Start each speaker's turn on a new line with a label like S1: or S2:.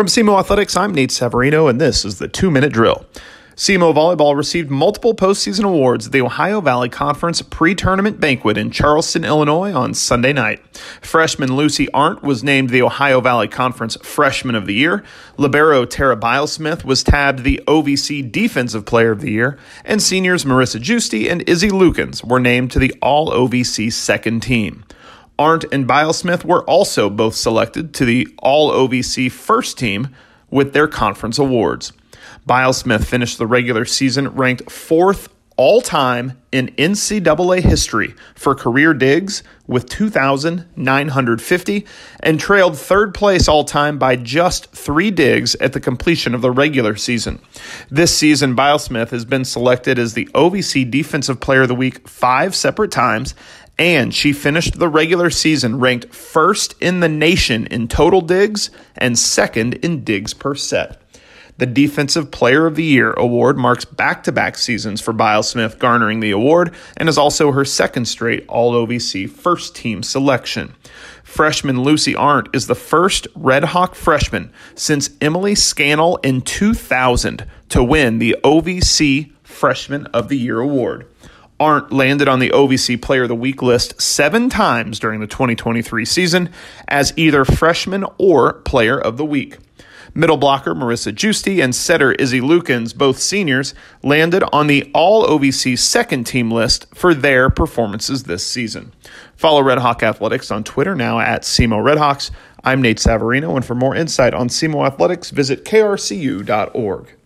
S1: From SEMO Athletics, I'm Nate Savarino, and this is the two minute drill. SEMO Volleyball received multiple postseason awards at the Ohio Valley Conference pre tournament banquet in Charleston, Illinois on Sunday night. Freshman Lucy Arndt was named the Ohio Valley Conference Freshman of the Year. Libero Tara Beilsmith was tabbed the OVC Defensive Player of the Year. And seniors Marisa Giusti and Izzy Lukens were named to the All OVC second team. Arndt and Beilsmith were also both selected to the All OVC first team with their conference awards. Beilsmith finished the regular season ranked fourth all time in NCAA history for career digs with 2,950 and trailed third place all time by just three digs at the completion of the regular season. This season, Beilsmith has been selected as the OVC Defensive Player of the Week five separate times and she finished the regular season ranked first in the nation in total digs and second in digs per set. The Defensive Player of the Year award marks back to back seasons for Beilsmith garnering the award and is also her second straight All OVC first team selection. Freshman Lucy Arndt is the first Red Hawk freshman since Emily Scannell in 2000 to win the OVC Freshman of the Year award. Arndt landed on the OVC Player of the Week list seven times during the 2023 season as either freshman or Player of the Week. Middle blocker Marisa Giusti and setter Izzy Lukens, both seniors, landed on the All OVC second team list for their performances this season. Follow Red Hawk Athletics on Twitter now at SEMO Redhawks. I'm Nate Savarino, and for more insight on SEMO Athletics, visit krcu.org.